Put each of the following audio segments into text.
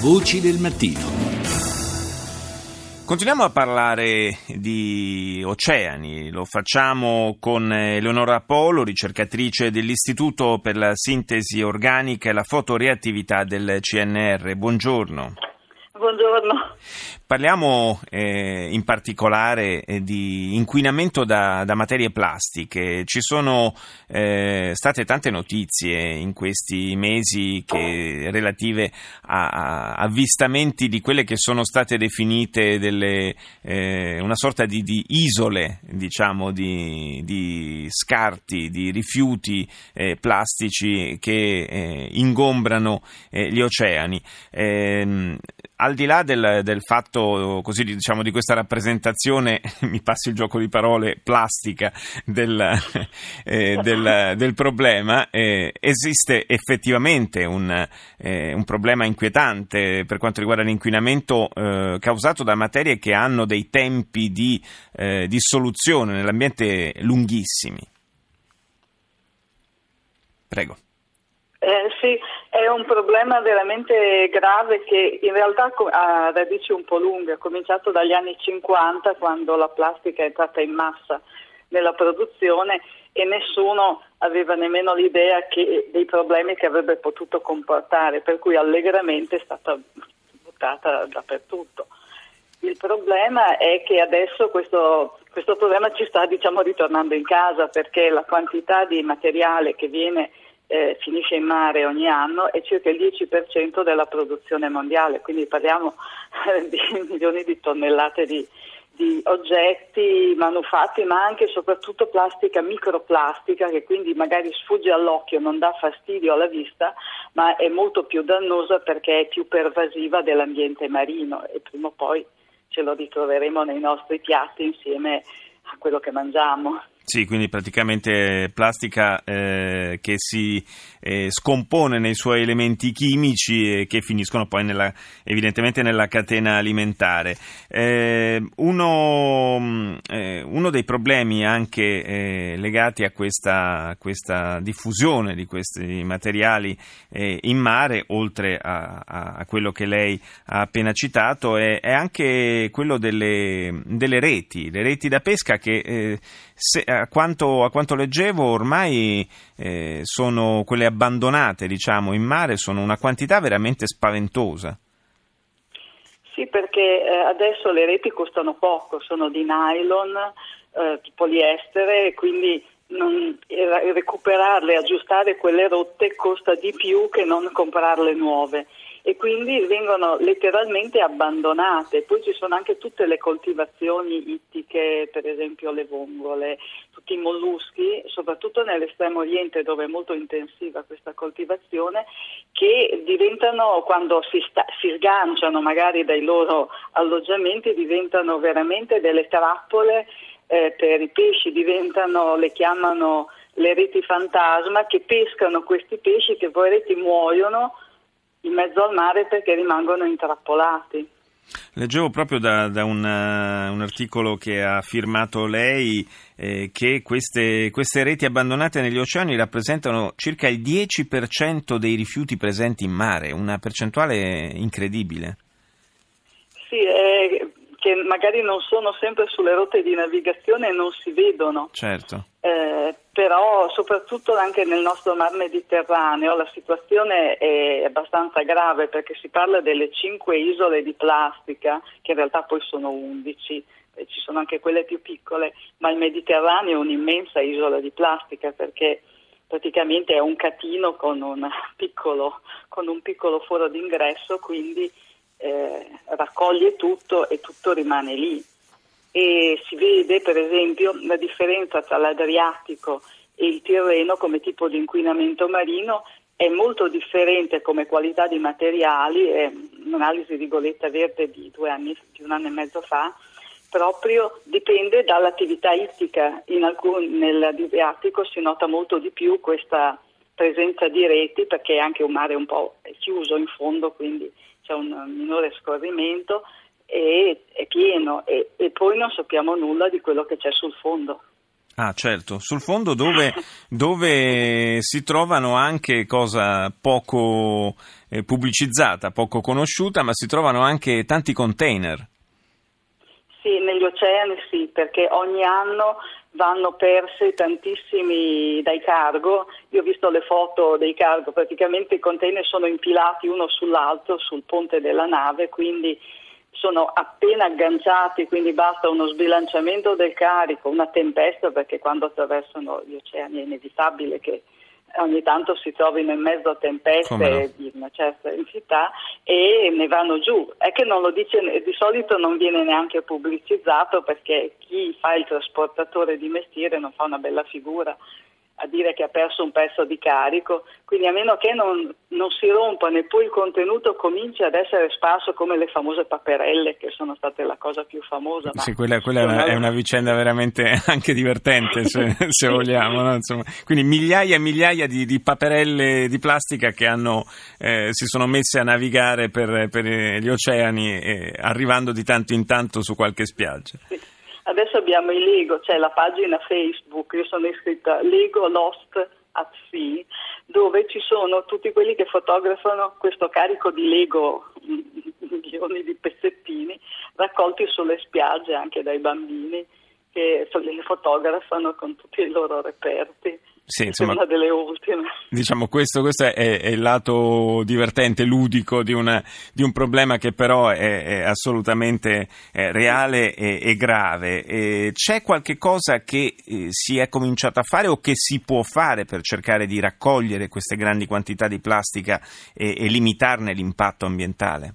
Voci del mattino. Continuiamo a parlare di oceani, lo facciamo con Eleonora Polo, ricercatrice dell'Istituto per la sintesi organica e la fotoreattività del CNR. Buongiorno. Buongiorno. Parliamo eh, in particolare eh, di inquinamento da, da, materie plastiche. Ci sono eh, state tante notizie in questi mesi che, relative a, a, avvistamenti di quelle che sono state definite delle, eh, una sorta di, di isole, diciamo, di, di, scarti, di rifiuti eh, plastici che eh, ingombrano gli oceani. Al di là del, del fatto così, diciamo, di questa rappresentazione, mi passi il gioco di parole, plastica del, eh, del, del problema, eh, esiste effettivamente un, eh, un, problema inquietante per quanto riguarda l'inquinamento eh, causato da materie che hanno dei tempi di eh, dissoluzione nell'ambiente lunghissimi. Prego. Eh, sì, è un problema veramente grave che in realtà ha radici un po' lunghe, ha cominciato dagli anni 50 quando la plastica è entrata in massa nella produzione e nessuno aveva nemmeno l'idea che, dei problemi che avrebbe potuto comportare, per cui allegramente è stata buttata dappertutto. Il problema è che adesso questo, questo problema ci sta diciamo, ritornando in casa perché la quantità di materiale che viene eh, finisce in mare ogni anno è circa il 10% della produzione mondiale, quindi parliamo eh, di milioni di tonnellate di, di oggetti manufatti, ma anche e soprattutto plastica, microplastica, che quindi magari sfugge all'occhio, non dà fastidio alla vista, ma è molto più dannosa perché è più pervasiva dell'ambiente marino e prima o poi ce lo ritroveremo nei nostri piatti insieme a quello che mangiamo. Sì, quindi praticamente plastica eh, che si eh, scompone nei suoi elementi chimici e che finiscono poi nella, evidentemente nella catena alimentare. Eh, uno, mm, eh, uno, dei problemi anche eh, legati a questa, questa, diffusione di questi materiali eh, in mare, oltre a, a, quello che lei ha appena citato, è, è anche quello delle, delle, reti, le reti da pesca che se, a quanto, a quanto leggevo ormai eh, sono quelle abbandonate diciamo, in mare, sono una quantità veramente spaventosa. Sì, perché eh, adesso le reti costano poco, sono di nylon, eh, di poliestere, quindi non, recuperarle, aggiustare quelle rotte costa di più che non comprarle nuove e quindi vengono letteralmente abbandonate. Poi ci sono anche tutte le coltivazioni ittiche, per esempio le vongole, tutti i molluschi, soprattutto nell'estremo oriente dove è molto intensiva questa coltivazione, che diventano, quando si, sta, si sganciano magari dai loro alloggiamenti, diventano veramente delle trappole eh, per i pesci, diventano, le chiamano le reti fantasma, che pescano questi pesci che poi reti muoiono in mezzo al mare perché rimangono intrappolati. Leggevo proprio da, da un, uh, un, articolo che ha firmato lei eh, che queste, queste, reti abbandonate negli oceani rappresentano circa il 10% dei rifiuti presenti in mare, una percentuale incredibile. Sì, eh, che magari non sono sempre sulle rotte di navigazione e non si vedono. Certo. Eh, però soprattutto anche nel nostro mar Mediterraneo la situazione è abbastanza grave perché si parla delle cinque isole di plastica, che in realtà poi sono undici, ci sono anche quelle più piccole, ma il Mediterraneo è un'immensa isola di plastica perché praticamente è un catino con un piccolo, con un piccolo foro d'ingresso, quindi eh, raccoglie tutto e tutto rimane lì e si vede per esempio la differenza tra l'Adriatico e il Tirreno come tipo di inquinamento marino è molto differente come qualità di materiali, è un'analisi di Goletta Verde di, anni, di un anno e mezzo fa, proprio dipende dall'attività ittica. Alcun, nell'Adriatico si nota molto di più questa presenza di reti perché è anche un mare un po' chiuso in fondo, quindi c'è un minore scorrimento e è pieno e, e poi non sappiamo nulla di quello che c'è sul fondo. Ah, certo, sul fondo dove, dove si trovano anche cosa poco eh, pubblicizzata, poco conosciuta, ma si trovano anche tanti container. Sì, negli oceani sì, perché ogni anno vanno persi tantissimi dai cargo. Io ho visto le foto dei cargo, praticamente i container sono impilati uno sull'altro sul ponte della nave, quindi sono appena agganciati, quindi basta uno sbilanciamento del carico, una tempesta, perché quando attraversano gli oceani è inevitabile che ogni tanto si trovino in mezzo a tempeste no? di una certa entità e ne vanno giù. È che non lo dice, di solito non viene neanche pubblicizzato perché chi fa il trasportatore di mestiere non fa una bella figura a dire che ha perso un pezzo di carico, quindi a meno che non, non si rompa neppure il contenuto comincia ad essere sparso come le famose paperelle che sono state la cosa più famosa. Sì, quella, quella è, una, è, una, vicenda veramente anche divertente se, se vogliamo, no? quindi migliaia e migliaia di, di paperelle di plastica che hanno, eh, si sono messe a navigare per, per gli oceani eh, arrivando di tanto in tanto su qualche spiaggia. Sì. Adesso abbiamo i Lego, c'è la pagina Facebook, io sono iscritta Lego Lost at Sea, dove ci sono tutti quelli che fotografano questo carico di Lego, milioni di pezzettini, raccolti sulle spiagge anche dai bambini che li fotografano con tutti i loro reperti. Sì, insomma, una delle ultime. Diciamo, questo, questo è, è, il lato divertente, ludico di, una, di un problema che però è, è assolutamente eh, reale e, e grave. E c'è qualche cosa che eh, si è cominciato a fare o che si può fare per cercare di raccogliere queste grandi quantità di plastica e, e limitarne l'impatto ambientale?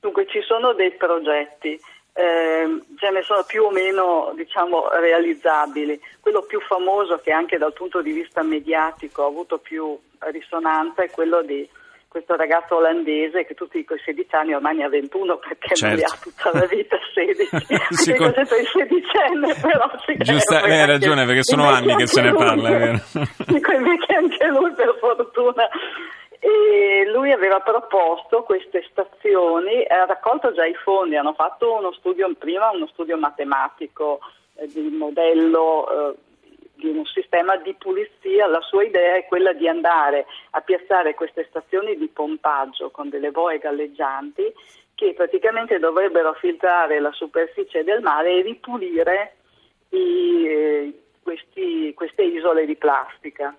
Dunque, ci sono dei progetti eh, ce ne sono più o meno diciamo, realizzabili. Quello più famoso che anche dal punto di vista mediatico ha avuto più risonanza è quello di questo ragazzo olandese che tutti i 16 anni ormai ne ha 21 perché certo. ne ha tutta la vita 16 sì, con... sei sedicenne però si Giusta, hai ragione perché sono anni che se ne parla dico invece anche lui per fortuna e lui aveva proposto queste stazioni, ha raccolto già i fondi, hanno fatto uno studio prima, uno studio matematico eh, di modello eh, di un sistema di pulizia, la sua idea è quella di andare a piazzare queste stazioni di pompaggio con delle boe galleggianti che praticamente dovrebbero filtrare la superficie del mare e ripulire i, eh, questi, queste isole di plastica.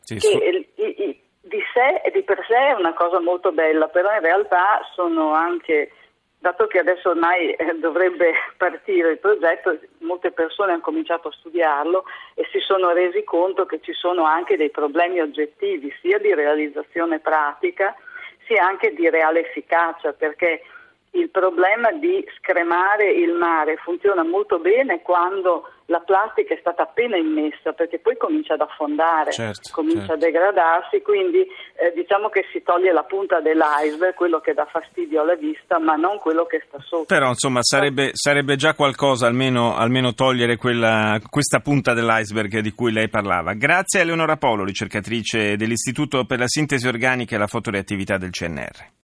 Sì, che, su... i, i, di sé e di per sé è una cosa molto bella, però in realtà sono anche, dato che adesso ormai eh, dovrebbe partire il progetto, molte persone hanno cominciato a studiarlo e si sono resi conto che ci sono anche dei problemi oggettivi, sia di realizzazione pratica, sia anche di reale efficacia, perché il problema di scremare il mare funziona molto bene quando la plastica è stata appena immessa perché poi comincia ad affondare, certo, comincia certo. a degradarsi, quindi eh, diciamo che si toglie la punta dell'iceberg, quello che dà fastidio alla vista, ma non quello che sta sotto. Però insomma sarebbe, sarebbe già qualcosa almeno, almeno togliere quella, questa punta dell'iceberg di cui lei parlava. Grazie a Eleonora Polo, ricercatrice dell'Istituto per la Sintesi Organica e la Fotoreattività del CNR.